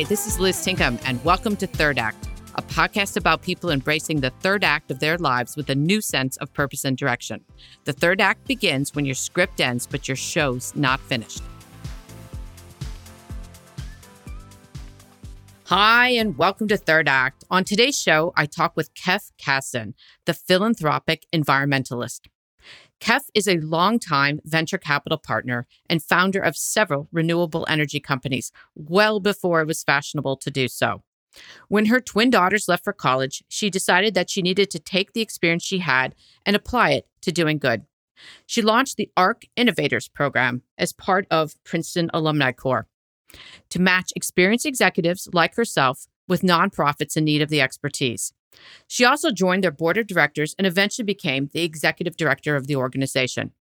Hi, this is Liz Tinkham, and welcome to Third Act, a podcast about people embracing the third act of their lives with a new sense of purpose and direction. The third act begins when your script ends, but your show's not finished. Hi, and welcome to Third Act. On today's show, I talk with Kef Kazdan, the philanthropic environmentalist. Kef is a longtime venture capital partner and founder of several renewable energy companies, well before it was fashionable to do so. When her twin daughters left for college, she decided that she needed to take the experience she had and apply it to doing good. She launched the ARC Innovators program as part of Princeton Alumni Corps to match experienced executives like herself with nonprofits in need of the expertise. She also joined their board of directors and eventually became the executive director of the organization.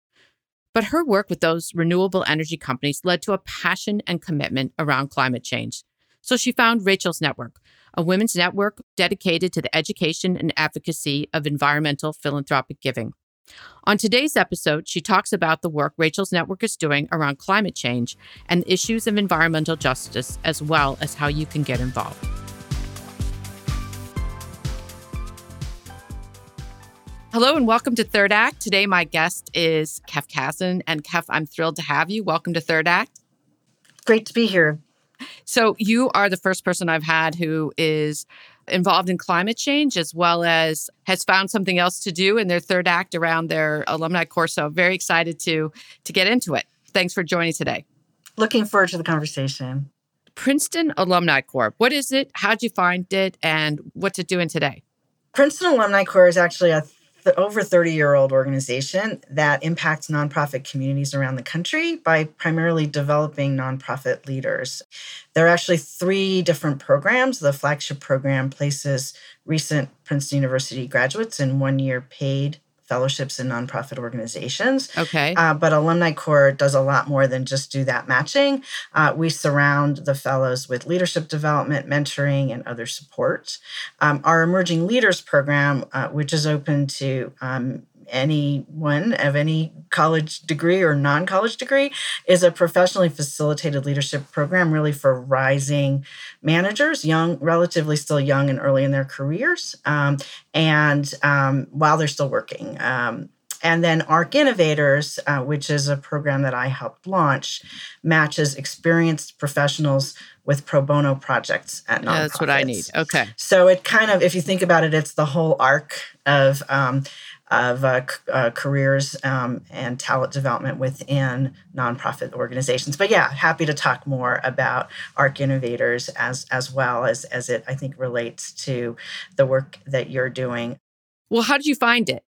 But her work with those renewable energy companies led to a passion and commitment around climate change. So she found Rachel's Network, a women's network dedicated to the education and advocacy of environmental philanthropic giving. On today's episode, she talks about the work Rachel's Network is doing around climate change and the issues of environmental justice, as well as how you can get involved. Hello and welcome to Third Act. Today, my guest is Kef Kazdan. And Kef, I'm thrilled to have you. Welcome to Third Act. Great to be here. So, you are the first person I've had who is involved in climate change as well as has found something else to do in their third act around their alumni Corps. So very excited to to get into it. Thanks for joining today. Looking forward to the conversation. Princeton Alumni Corps. What is it? How'd you find it? And what's it doing today? Princeton Alumni Corps is actually a th- over 30 year old organization that impacts nonprofit communities around the country by primarily developing nonprofit leaders. There are actually three different programs. The flagship program places recent Princeton University graduates in one year paid fellowships in nonprofit organizations. Okay. Uh, but Alumni Corps does a lot more than just do that matching. Uh, we surround the fellows with leadership development, mentoring, and other support. Um, our Emerging Leaders program, uh, which is open to um, anyone of any college degree or non college degree is a professionally facilitated leadership program really for rising managers, young, relatively still young and early in their careers, um, and um, while they're still working. Um, and then ARC Innovators, uh, which is a program that I helped launch, matches experienced professionals with pro bono projects at nonprofits. Yeah, that's what I need. Okay. So it kind of, if you think about it, it's the whole arc of um, of uh, c- uh, careers um, and talent development within nonprofit organizations. But yeah, happy to talk more about ARC Innovators as as well as as it I think relates to the work that you're doing. Well, how did you find it?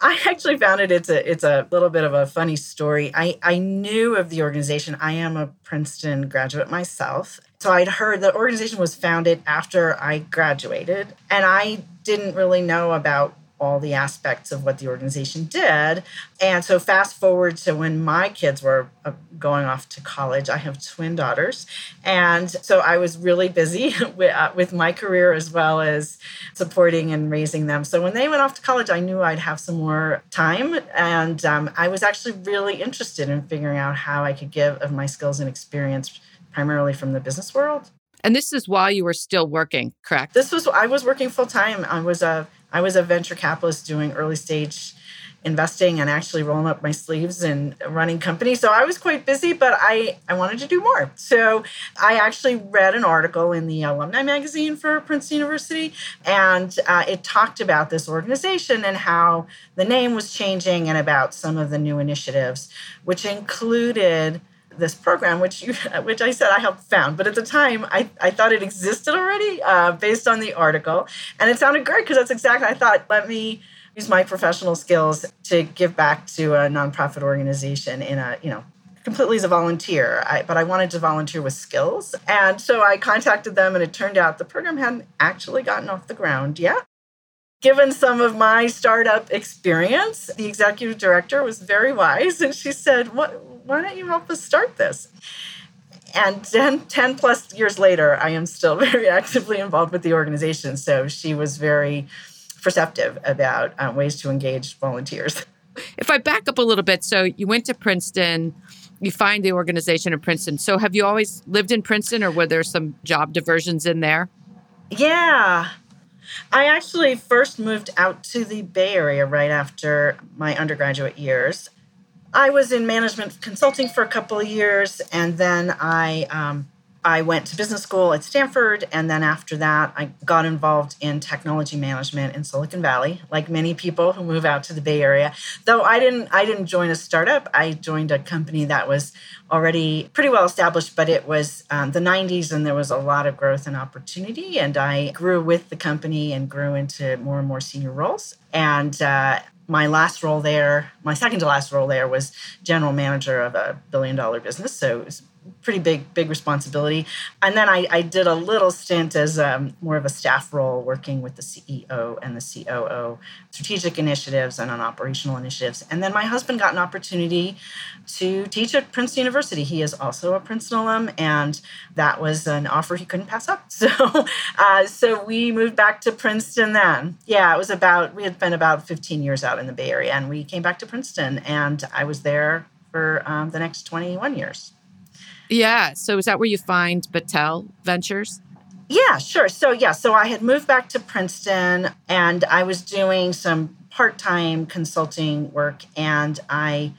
I actually found it. It's a it's a little bit of a funny story. I I knew of the organization. I am a Princeton graduate myself, so I'd heard the organization was founded after I graduated, and I didn't really know about all the aspects of what the organization did. And so, fast forward to when my kids were uh, going off to college, I have twin daughters. And so, I was really busy with, uh, with my career as well as supporting and raising them. So, when they went off to college, I knew I'd have some more time. And um, I was actually really interested in figuring out how I could give of my skills and experience primarily from the business world. And this is while you were still working, correct? This was I was working full time. I was a I was a venture capitalist doing early stage investing and actually rolling up my sleeves and running companies. So I was quite busy, but I, I wanted to do more. So I actually read an article in the alumni magazine for Princeton University, and uh, it talked about this organization and how the name was changing and about some of the new initiatives, which included this program, which you, which I said I helped found, but at the time I, I thought it existed already uh, based on the article, and it sounded great because that's exactly I thought. Let me use my professional skills to give back to a nonprofit organization in a you know completely as a volunteer. I, but I wanted to volunteer with skills, and so I contacted them, and it turned out the program hadn't actually gotten off the ground yet. Given some of my startup experience, the executive director was very wise, and she said, "What? Why don't you help us start this? And 10, 10 plus years later, I am still very actively involved with the organization. So she was very perceptive about um, ways to engage volunteers. If I back up a little bit, so you went to Princeton, you find the organization in Princeton. So have you always lived in Princeton or were there some job diversions in there? Yeah. I actually first moved out to the Bay Area right after my undergraduate years. I was in management consulting for a couple of years, and then I um, I went to business school at Stanford, and then after that, I got involved in technology management in Silicon Valley, like many people who move out to the Bay Area. Though I didn't, I didn't join a startup. I joined a company that was already pretty well established, but it was um, the '90s, and there was a lot of growth and opportunity. And I grew with the company and grew into more and more senior roles. And uh, my last role there, my second to last role there, was general manager of a billion dollar business. So it was pretty big big responsibility. And then i, I did a little stint as um, more of a staff role working with the ceo and the coo strategic initiatives and on operational initiatives. And then my husband got an opportunity to teach at princeton university. He is also a princeton alum and that was an offer he couldn't pass up. So uh, so we moved back to princeton then. Yeah it was about we had been about 15 years out in the bay area and we came back to princeton and i was there for um, the next 21 years yeah. So is that where you find Battelle Ventures? Yeah, sure. So, yeah, so I had moved back to Princeton and I was doing some part time consulting work, and I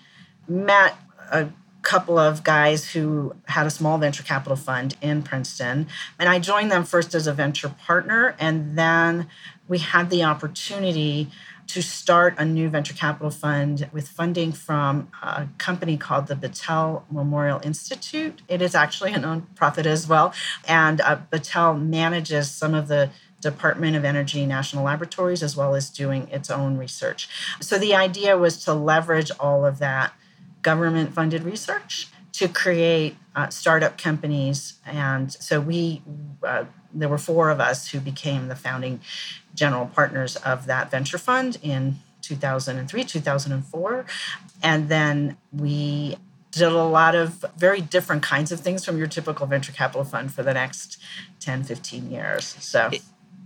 met a couple of guys who had a small venture capital fund in Princeton. And I joined them first as a venture partner, and then we had the opportunity to start a new venture capital fund with funding from a company called the Battelle Memorial Institute. It is actually a nonprofit as well. And uh, Battelle manages some of the Department of Energy national laboratories as well as doing its own research. So the idea was to leverage all of that government funded research to create uh, startup companies. And so we, uh, there were four of us who became the founding general partners of that venture fund in 2003, 2004. And then we did a lot of very different kinds of things from your typical venture capital fund for the next 10, 15 years. So,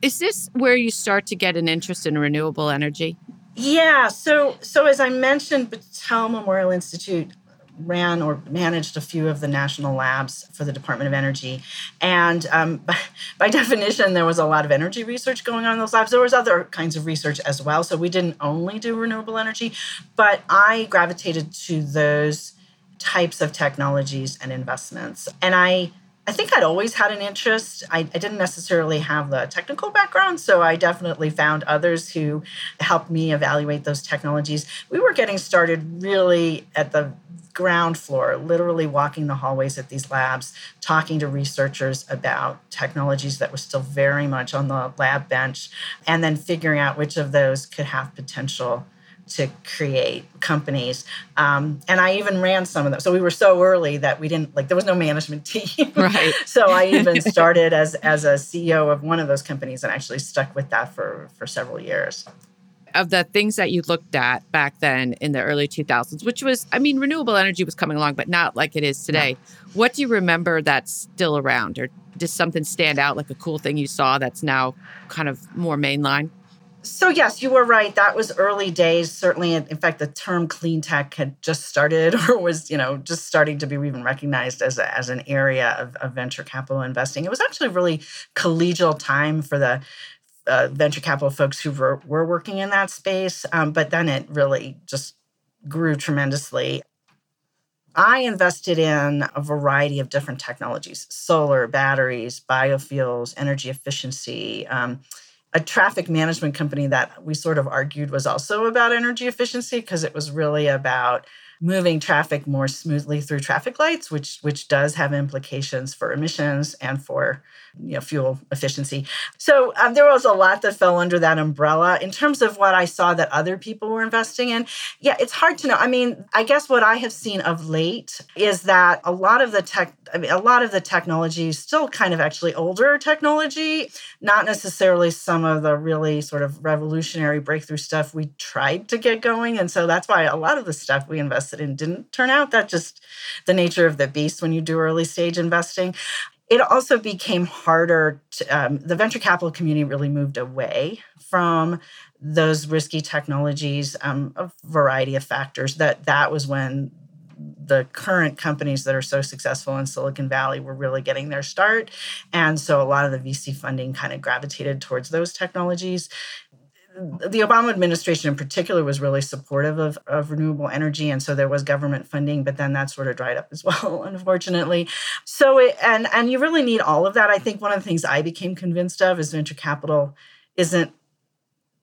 is this where you start to get an interest in renewable energy? Yeah. So, so as I mentioned, Battelle Memorial Institute ran or managed a few of the national labs for the Department of Energy. And um, by, by, definition, there was a lot of energy research going on in those labs. There was other kinds of research as well. So we didn't only do renewable energy, but I gravitated to those types of technologies and investments. And I I think I'd always had an interest. I, I, didn't necessarily have the technical background, so I definitely found others who helped me evaluate those technologies. We were getting started really at the ground floor, literally walking the hallways at these labs, talking to researchers about technologies that were still very much on the lab bench, and then figuring out which of those could have potential to create companies. Um, and I even ran some of them. So we were so early that we didn't like there was no management team. Right. so I even started as as a CEO of one of those companies and actually stuck with that for for several years of the things that you looked at back then in the early 2000s, which was, I mean, renewable energy was coming along, but not like it is today. What do you remember that's still around? Or does something stand out like a cool thing you saw that's now kind of more mainline? So, yes, you were right. That was early days. Certainly, in fact, the term clean tech had just started or was, you know, just starting to be even recognized as, a, as an area of, of venture capital investing. It was actually a really collegial time for the uh, venture capital folks who were, were working in that space. Um, but then it really just grew tremendously. I invested in a variety of different technologies solar, batteries, biofuels, energy efficiency. Um, a traffic management company that we sort of argued was also about energy efficiency because it was really about moving traffic more smoothly through traffic lights, which which does have implications for emissions and for you know fuel efficiency. So um, there was a lot that fell under that umbrella in terms of what I saw that other people were investing in. Yeah, it's hard to know. I mean, I guess what I have seen of late is that a lot of the tech, I mean, a lot of the technology is still kind of actually older technology, not necessarily some of the really sort of revolutionary breakthrough stuff we tried to get going. And so that's why a lot of the stuff we invested in didn't turn out. That just the nature of the beast when you do early stage investing it also became harder to, um, the venture capital community really moved away from those risky technologies um, a variety of factors that that was when the current companies that are so successful in Silicon Valley were really getting their start. And so a lot of the VC funding kind of gravitated towards those technologies the Obama administration in particular was really supportive of, of renewable energy. And so there was government funding, but then that sort of dried up as well, unfortunately. So, it, and, and you really need all of that. I think one of the things I became convinced of is venture capital isn't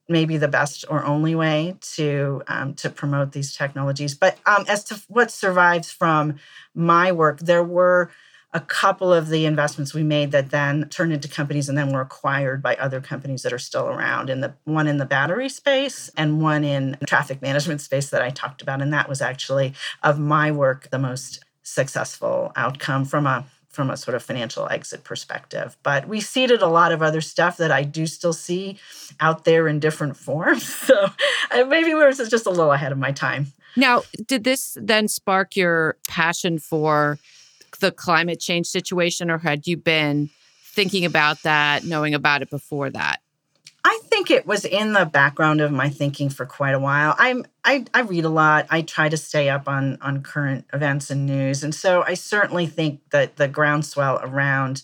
maybe the best or only way to um, to promote these technologies. But um, as to what survives from my work, there were a couple of the investments we made that then turned into companies and then were acquired by other companies that are still around in the one in the battery space and one in traffic management space that I talked about and that was actually of my work the most successful outcome from a from a sort of financial exit perspective. But we seeded a lot of other stuff that I do still see out there in different forms. So uh, maybe we were just a little ahead of my time. Now, did this then spark your passion for the climate change situation, or had you been thinking about that, knowing about it before that? I think it was in the background of my thinking for quite a while. I'm I, I read a lot. I try to stay up on on current events and news, and so I certainly think that the groundswell around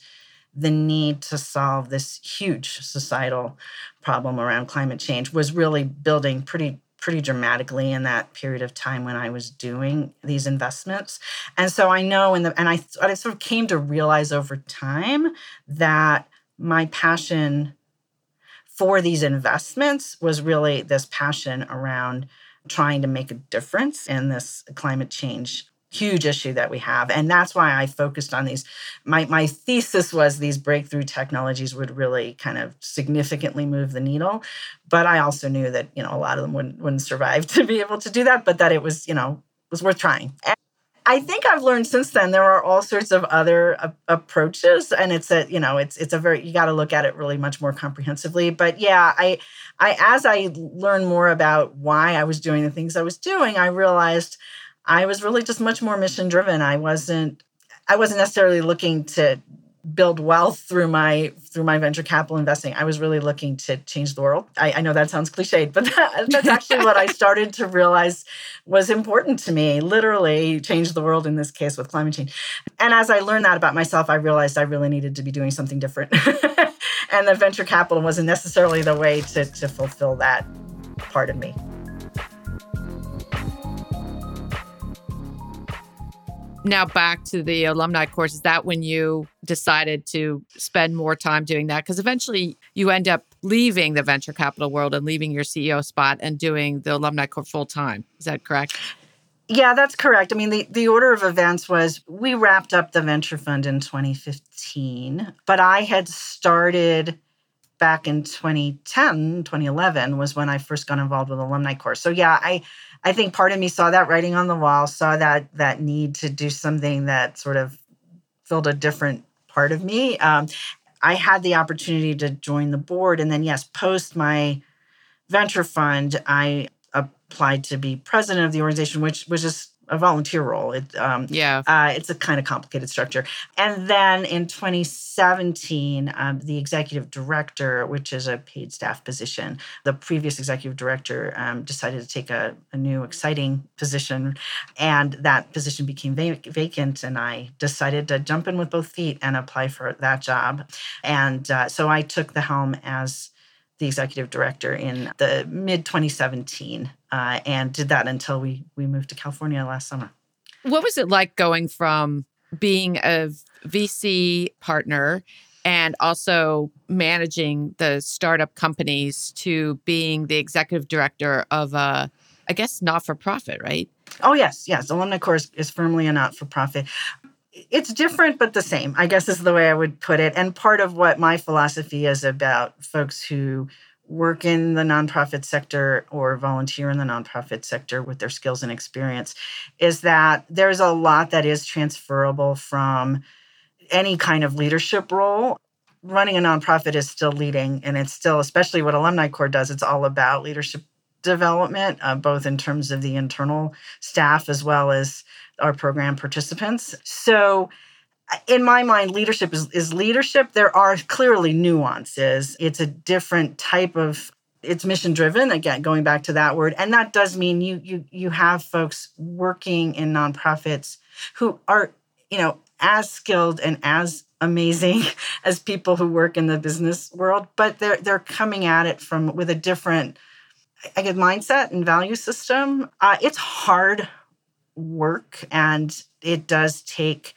the need to solve this huge societal problem around climate change was really building pretty pretty dramatically in that period of time when I was doing these investments. And so I know in the and I I sort of came to realize over time that my passion for these investments was really this passion around trying to make a difference in this climate change huge issue that we have and that's why i focused on these my, my thesis was these breakthrough technologies would really kind of significantly move the needle but i also knew that you know a lot of them wouldn't, wouldn't survive to be able to do that but that it was you know was worth trying and I think I've learned since then there are all sorts of other uh, approaches, and it's a you know it's it's a very you got to look at it really much more comprehensively. But yeah, I I as I learned more about why I was doing the things I was doing, I realized I was really just much more mission driven. I wasn't I wasn't necessarily looking to build wealth through my through my venture capital investing. I was really looking to change the world. I, I know that sounds cliched, but that, that's actually what I started to realize was important to me. Literally change the world in this case with climate change. And as I learned that about myself, I realized I really needed to be doing something different. and the venture capital wasn't necessarily the way to, to fulfill that part of me. Now back to the alumni Corps is that when you decided to spend more time doing that? Because eventually you end up leaving the venture capital world and leaving your ceo spot and doing the alumni Corps full time is that correct? Yeah that's correct. I mean the, the order of events was we wrapped up the venture fund in 2015 but i had started back in 2010 2011 was when i first got involved with alumni Corps so yeah i I think part of me saw that writing on the wall, saw that that need to do something that sort of filled a different part of me. Um, I had the opportunity to join the board, and then yes, post my venture fund, I applied to be president of the organization, which was just a volunteer role. It, um, yeah, uh, it's a kind of complicated structure. And then in 2017, um, the executive director, which is a paid staff position, the previous executive director um, decided to take a, a, new exciting position, and that position became vac- vacant. And I decided to jump in with both feet and apply for that job. And uh, so I took the helm as the executive director in the mid 2017 uh, and did that until we we moved to California last summer. What was it like going from being a VC partner and also managing the startup companies to being the executive director of a, I guess, not for profit, right? Oh, yes, yes. Alumni Corps is firmly a not for profit. It's different, but the same, I guess is the way I would put it. And part of what my philosophy is about folks who work in the nonprofit sector or volunteer in the nonprofit sector with their skills and experience is that there's a lot that is transferable from any kind of leadership role. Running a nonprofit is still leading, and it's still, especially what Alumni Corps does, it's all about leadership development, uh, both in terms of the internal staff as well as our program participants. So, in my mind, leadership is, is leadership. There are clearly nuances. It's a different type of it's mission driven again going back to that word and that does mean you you you have folks working in nonprofits who are you know as skilled and as amazing as people who work in the business world but they're they're coming at it from with a different i guess mindset and value system uh, it's hard work and it does take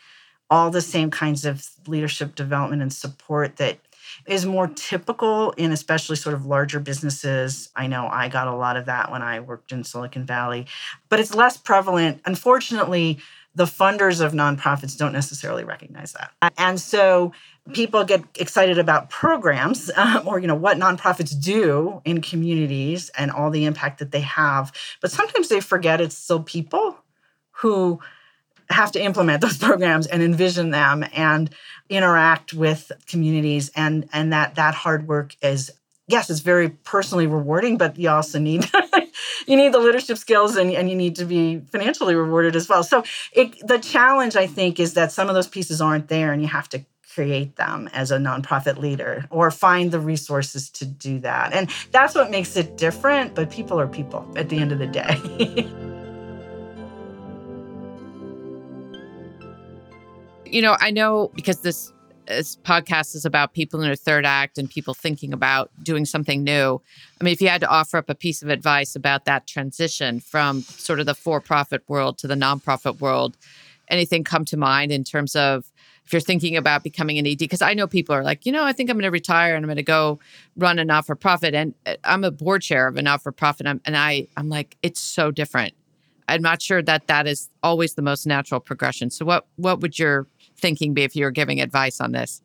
all the same kinds of leadership development and support that is more typical in especially sort of larger businesses. I know I got a lot of that when I worked in Silicon Valley, but it's less prevalent. Unfortunately, the funders of nonprofits don't necessarily recognize that. And so people get excited about programs um, or you know what nonprofits do in communities and all the impact that they have, but sometimes they forget it's still people who have to implement those programs and envision them and interact with communities. And and that that hard work is yes it's very personally rewarding but you also need you need the leadership skills and, and you need to be financially rewarded as well. So it, the challenge i think is that some of those pieces aren't there and you have to create them as a nonprofit leader or find the resources to do that. And that's what makes it different but people are people at the end of the day you know, I know because this this podcast is about people in their third act and people thinking about doing something new. I mean, if you had to offer up a piece of advice about that transition from sort of the for-profit world to the nonprofit world, anything come to mind in terms of if you're thinking about becoming an ED? Because I know people are like, you know, I think I'm going to retire and I'm going to go run a not-for-profit, and uh, I'm a board chair of a not-for-profit, and I I'm like, it's so different. I'm not sure that that is always the most natural progression. So, what what would your thinking be if you were giving advice on this?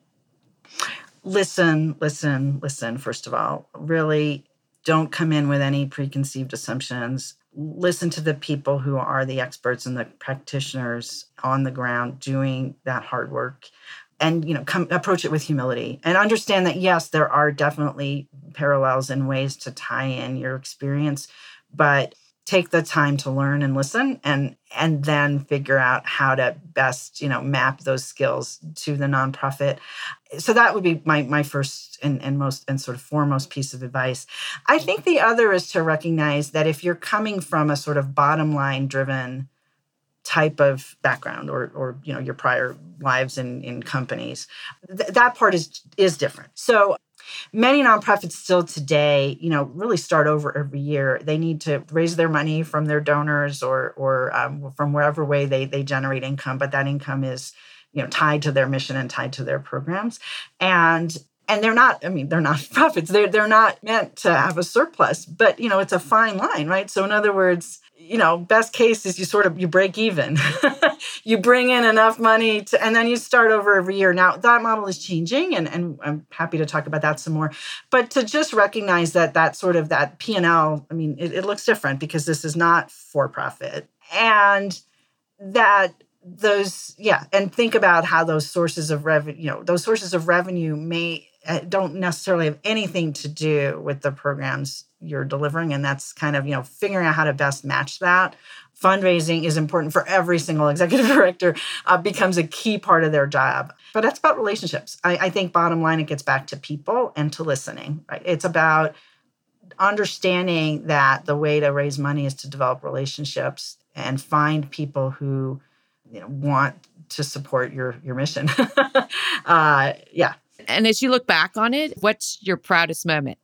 Listen, listen, listen. First of all, really don't come in with any preconceived assumptions. Listen to the people who are the experts and the practitioners on the ground doing that hard work and you know come approach it with humility and understand that yes there are definitely parallels and ways to tie in your experience but take the time to learn and listen and and then figure out how to best you know map those skills to the nonprofit. So that would be my my first and, and most and sort of foremost piece of advice. I think the other is to recognize that if you're coming from a sort of bottom line driven type of background or or you know your prior lives in in companies th- that part is is different. So many nonprofits still today, you know, really start over every year. They need to raise their money from their donors or or um, from wherever way they they generate income, but that income is you know tied to their mission and tied to their programs. And and they're not i mean they're not profits they're, they're not meant to have a surplus but you know it's a fine line right? So in other words you know, best case is you sort of you break even. you bring in enough money to, and then you start over every year. Now that model is changing, and, and I'm happy to talk about that some more. But to just recognize that that sort of that P and L, I mean, it, it looks different because this is not for profit, and that those yeah, and think about how those sources of revenue, you know, those sources of revenue may uh, don't necessarily have anything to do with the programs you're delivering and that's kind of you know figuring out how to best match that. Fundraising is important for every single executive director uh, becomes a key part of their job. But that's about relationships. I, I think bottom line it gets back to people and to listening right? It's about understanding that the way to raise money is to develop relationships and find people who you know want to support your your mission. Uh, yeah. And as you look back on it what's your proudest moment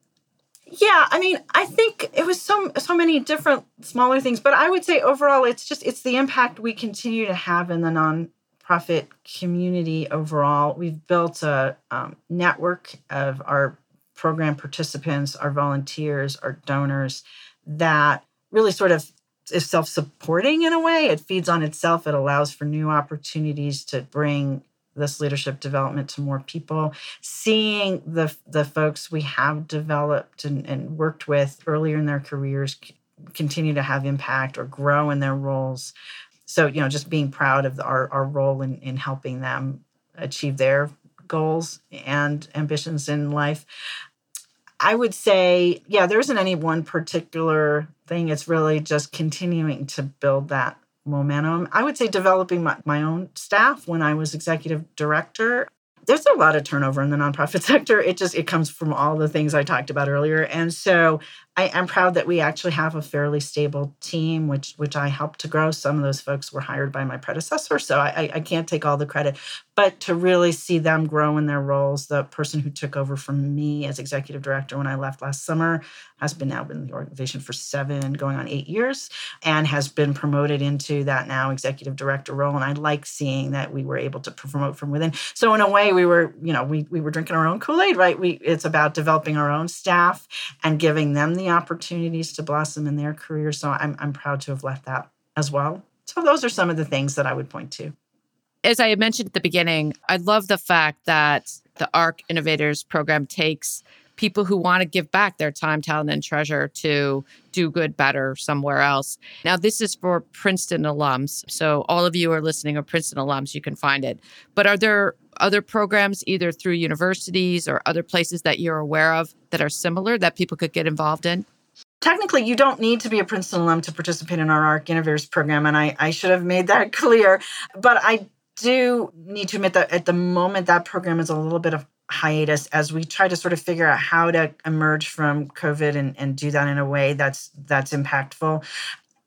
yeah, I mean, I think it was so so many different smaller things, but I would say overall, it's just it's the impact we continue to have in the nonprofit community overall. We've built a um, network of our program participants, our volunteers, our donors that really sort of is self-supporting in a way. It feeds on itself. It allows for new opportunities to bring this leadership development to more people. Seeing the the folks we have developed and, and worked with earlier in their careers continue to have impact or grow in their roles. So you know just being proud of our, our role in, in helping them achieve their goals and ambitions in life. I would say yeah there isn't any one particular thing. It's really just continuing to build that momentum. I would say developing my, my own staff when I was executive director. there's a lot of turnover in the nonprofit sector. It just it comes from all the things I talked about earlier. And so I am proud that we actually have a fairly stable team, which which I helped to grow. Some of those folks were hired by my predecessor, so I, I can't take all the credit. But to really see them grow in their roles, the person who took over from me as executive director when I left last summer has been now been in the organization for seven, going on eight years, and has been promoted into that now executive director role. And I like seeing that we were able to promote from within. So in a way, we were, you know, we we were drinking our own Kool Aid, right? We it's about developing our own staff and giving them the opportunities to blossom in their career. So I'm, I'm proud to have left that as well. So those are some of the things that I would point to. As I mentioned at the beginning, I love the fact that the ARC Innovators program takes people who want to give back their time, talent, and treasure to do good better somewhere else. Now, this is for Princeton alums. So, all of you are listening are Princeton alums, you can find it. But are there other programs, either through universities or other places that you're aware of that are similar that people could get involved in? Technically, you don't need to be a Princeton alum to participate in our ARC Innovators program, and I, I should have made that clear. But I do need to admit that at the moment, that program is a little bit of hiatus as we try to sort of figure out how to emerge from COVID and, and do that in a way that's that's impactful.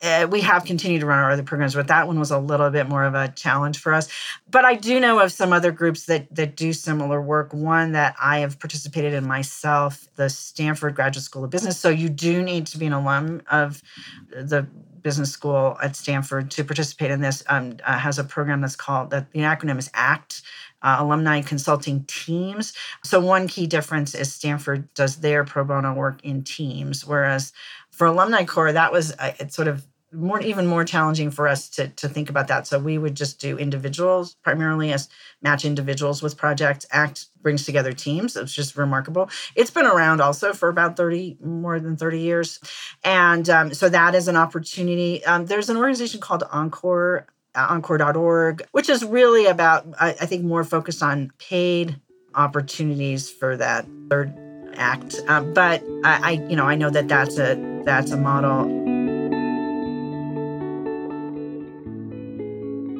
Uh, we have continued to run our other programs, but that one was a little bit more of a challenge for us. But I do know of some other groups that that do similar work. One that I have participated in myself, the Stanford Graduate School of Business. So you do need to be an alum of the business school at Stanford to participate in this. Um, uh, has a program that's called that the acronym is ACT uh, alumni consulting teams. So, one key difference is Stanford does their pro bono work in teams, whereas for Alumni Corps, that was uh, it's sort of more even more challenging for us to, to think about that. So we would just do individuals primarily as match individuals with projects. ACT brings together teams. It's just remarkable. It's been around also for about 30, more than 30 years. And um, so that is an opportunity. Um, there's an organization called Encore encore.org, which is really about, I, I think, more focused on paid opportunities for that third act. Um, but I, I, you know, I know that that's a that's a model.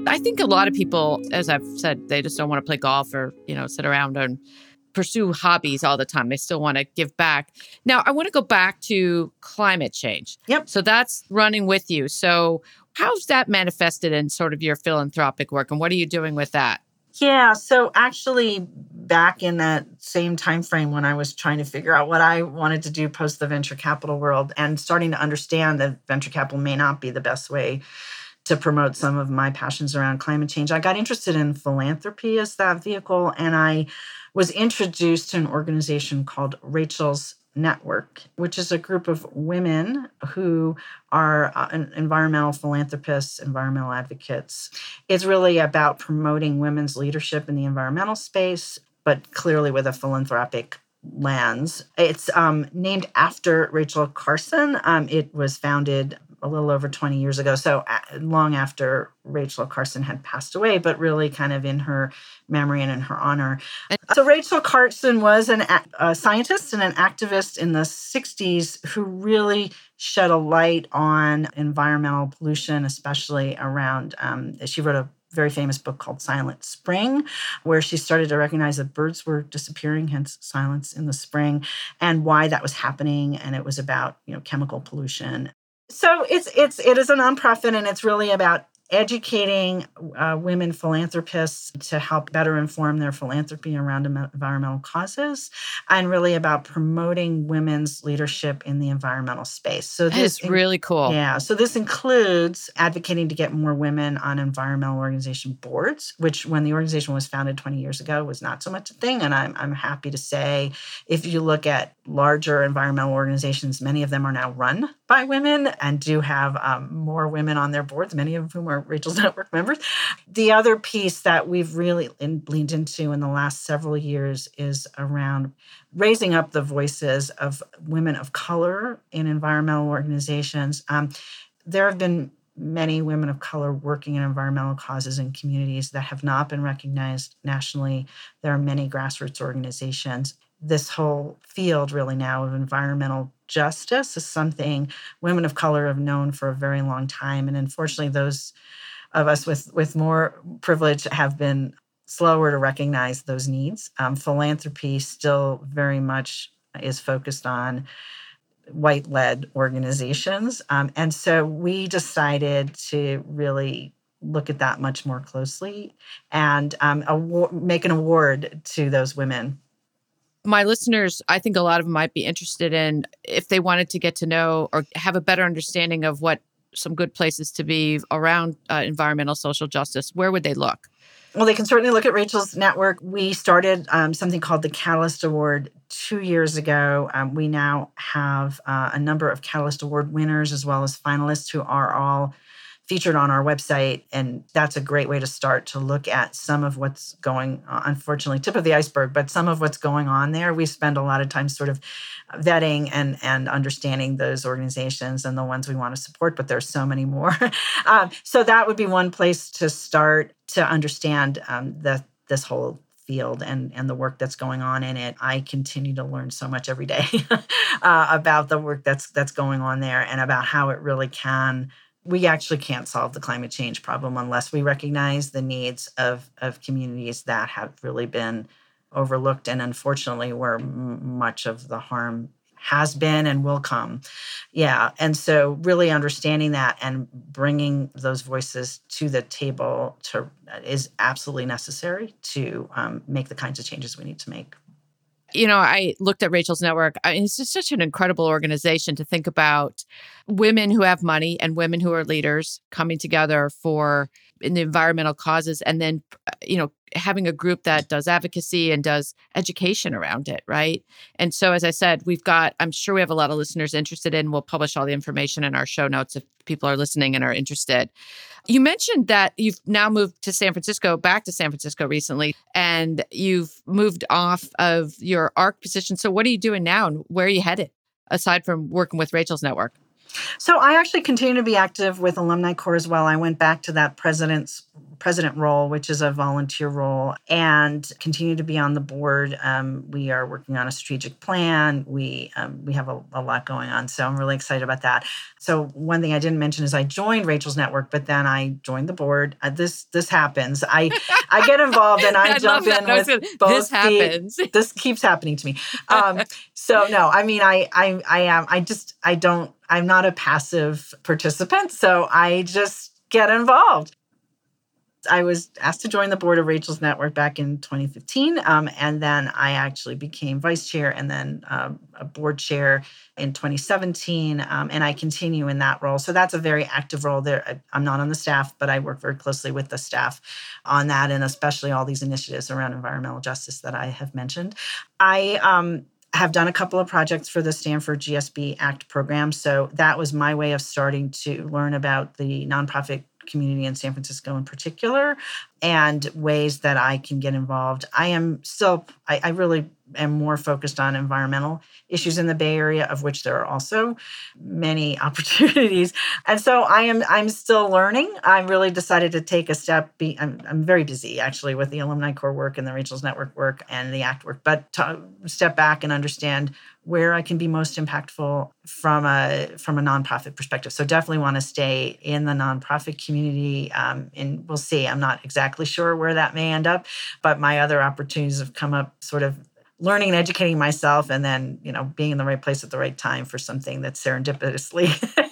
I think a lot of people, as I've said, they just don't want to play golf or you know sit around and pursue hobbies all the time. They still want to give back. Now, I want to go back to climate change. Yep. So that's running with you. So How's that manifested in sort of your philanthropic work and what are you doing with that? Yeah, so actually back in that same time frame when I was trying to figure out what I wanted to do post the venture capital world and starting to understand that venture capital may not be the best way to promote some of my passions around climate change. I got interested in philanthropy as that vehicle and I was introduced to an organization called Rachel's Network, which is a group of women who are uh, environmental philanthropists, environmental advocates. It's really about promoting women's leadership in the environmental space, but clearly with a philanthropic lens. It's um, named after Rachel Carson. Um, it was founded a little over 20 years ago. So uh, long after Rachel Carson had passed away, but really kind of in her memory and in her honor. So Rachel Carson was an, a scientist and an activist in the 60s who really shed a light on environmental pollution, especially around, um, she wrote a very famous book called Silent Spring, where she started to recognize that birds were disappearing, hence silence in the spring, and why that was happening. And it was about, you know, chemical pollution so it's it's it is a nonprofit and it's really about educating uh, women philanthropists to help better inform their philanthropy around environmental causes and really about promoting women's leadership in the environmental space. So this is really cool. Yeah. So this includes advocating to get more women on environmental organization boards, which when the organization was founded 20 years ago was not so much a thing. And I'm, I'm happy to say if you look at larger environmental organizations, many of them are now run by women and do have um, more women on their boards, many of whom are Rachel's Network members. The other piece that we've really in, leaned into in the last several years is around raising up the voices of women of color in environmental organizations. Um, there have been many women of color working in environmental causes in communities that have not been recognized nationally. There are many grassroots organizations this whole field really now of environmental justice is something women of color have known for a very long time and unfortunately those of us with with more privilege have been slower to recognize those needs. Um, philanthropy still very much is focused on white led organizations. Um, and so we decided to really look at that much more closely and um, make an award to those women. My listeners, I think a lot of them might be interested in if they wanted to get to know or have a better understanding of what some good places to be around uh, environmental social justice, where would they look? Well, they can certainly look at Rachel's network. We started um, something called the Catalyst Award two years ago. Um, we now have uh, a number of Catalyst Award winners as well as finalists who are all featured on our website. And that's a great way to start to look at some of what's going on. Unfortunately, tip of the iceberg, but some of what's going on there. We spend a lot of time sort of vetting and, and understanding those organizations and the ones we want to support, but there's so many more. um, so that would be one place to start to understand um, the, this whole field and and the work that's going on in it i continue to learn so much every day uh, about the work that's that's going on there and about how it really can we actually can't solve the climate change problem unless we recognize the needs of, of communities that have really been overlooked and unfortunately where m- much of the harm has been and will come. Yeah. And so, really understanding that and bringing those voices to the table to, is absolutely necessary to um, make the kinds of changes we need to make you know, I looked at Rachel's network. Uh, I mean, it's just such an incredible organization to think about women who have money and women who are leaders coming together for in the environmental causes and then uh, you know having a group that does advocacy and does education around it right? And so as i said we've got i'm sure we have a lot of listeners interested in we'll publish all the information in our show notes if people are listening and are interested. You mentioned that you've now moved to san francisco back to san francisco recently and you've moved off of your arc position. So what are you doing now and where are you headed aside from working with rachel's network? So I actually continue to be active with Alumni Corps as well. I went back to that president's president role, which is a volunteer role, and continue to be on the board. Um, we are working on a strategic plan. We um, we have a, a, lot going on, so I'm really excited about that. So one thing I didn't mention is I joined Rachel's network, but then I joined the board. Uh, this this happens. I I get involved and I, I jump in with gonna, both. This happens. The, this keeps happening to me. Um, so no, I mean I I I am I just I don't I'm not a passive participant, so I just get involved. I was asked to join the board of Rachel's Network back in 2015. Um, and then I actually became vice chair and then um, a board chair in 2017. Um, and I continue in that role. So that's a very active role there. I'm not on the staff, but I work very closely with the staff on that and especially all these initiatives around environmental justice that I have mentioned. I um, have done a couple of projects for the Stanford GSB Act program. So that was my way of starting to learn about the nonprofit community in San Francisco in particular and ways that I can get involved. I am still, I, I really am more focused on environmental issues in the Bay Area, of which there are also many opportunities. And so I am I'm still learning. I really decided to take a step. Be, I'm, I'm very busy actually with the Alumni Corps work and the Rachel's Network work and the ACT work, but to step back and understand where I can be most impactful from a from a nonprofit perspective. So definitely want to stay in the nonprofit community. Um, and we'll see. I'm not exactly sure where that may end up, but my other opportunities have come up sort of learning and educating myself and then you know being in the right place at the right time for something that serendipitously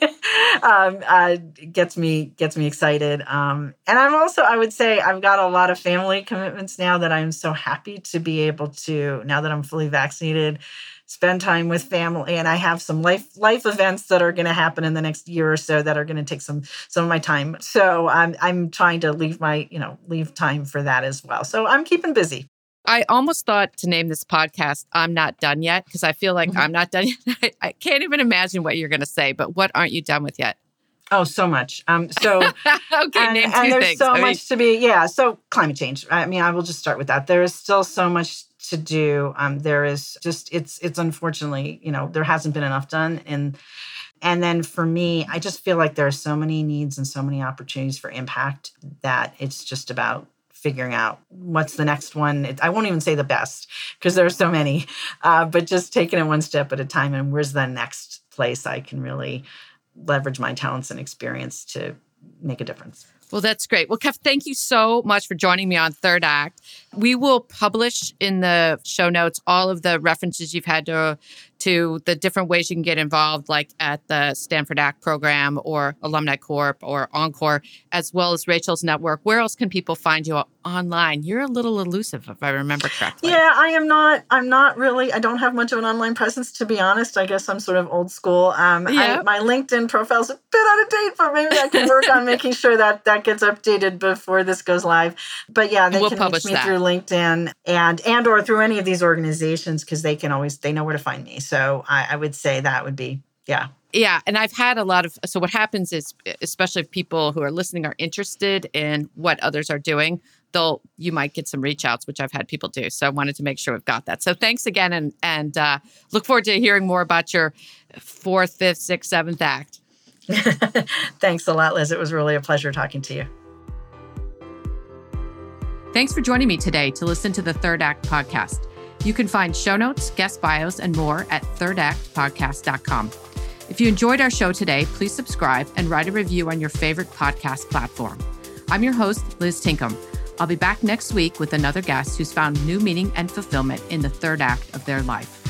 um, uh, gets me gets me excited. Um, and i'm also i would say i've got a lot of family commitments now that i'm so happy to be able to now that i'm fully vaccinated spend time with family. And i have some life life events that are going to happen in the next year or so that are going to take some some of my time. So i'm i'm trying to leave my you know leave time for that as well. So i'm keeping busy I almost thought to name this podcast "I'm Not Done Yet" because I feel like mm-hmm. I'm not done yet. I, can't even imagine what you're going to say. But what aren't you done with yet? Oh, so much. Um, so okay, and, name two and there's things. so I much mean, to be. Yeah. So climate change. I mean, I will just start with that. There is still so much to do. Um, there is just it's it's unfortunately you know there hasn't been enough done and. And then for me, I just feel like there are so many needs and so many opportunities for impact that it's just about figuring out what's the next one. It, I won't even say the best because there are so many, uh, but just taking it one step at a time and where's the next place I can really leverage my talents and experience to make a difference. Well, that's great. Well, Kef, thank you so much for joining me on Third Act. We will publish in the show notes all of the references you've had to to the different ways you can get involved, like at the Stanford ACT program or Alumni Corps or Encore, as well as Rachel's network. Where else can people find you online? You're a little elusive, if I remember correctly. Yeah, I am not. I'm not really. I don't have much of an online presence, to be honest. I guess I'm sort of old school. Um, yeah. I, my LinkedIn profile's a bit out of date, but maybe I can work on making sure that that gets updated before this goes live. But yeah, they we'll can reach me that. through LinkedIn and and or through any of these organizations because they can always they know where to find me. So I, I would say that would be yeah. Yeah and i've had a lot of so what happens is especially if people who are listening are interested in what others are doing they'll you might get some reach outs which i've had people do. So i wanted to make sure we've got that. So thanks again and and uh, look forward to hearing more about your fourth fifth sixth seventh act. Thanks a lot liz. It was really a pleasure talking to you. Thanks for joining me today to listen to the third act podcast you can find show notes, guest bios, and more at thirdactpodcast.com. If you enjoyed our show today, please subscribe and write a review on your favorite podcast platform. I'm your host, Liz Tinkham. I'll be back next week with another guest who's found new meaning and fulfillment in the third act of their life.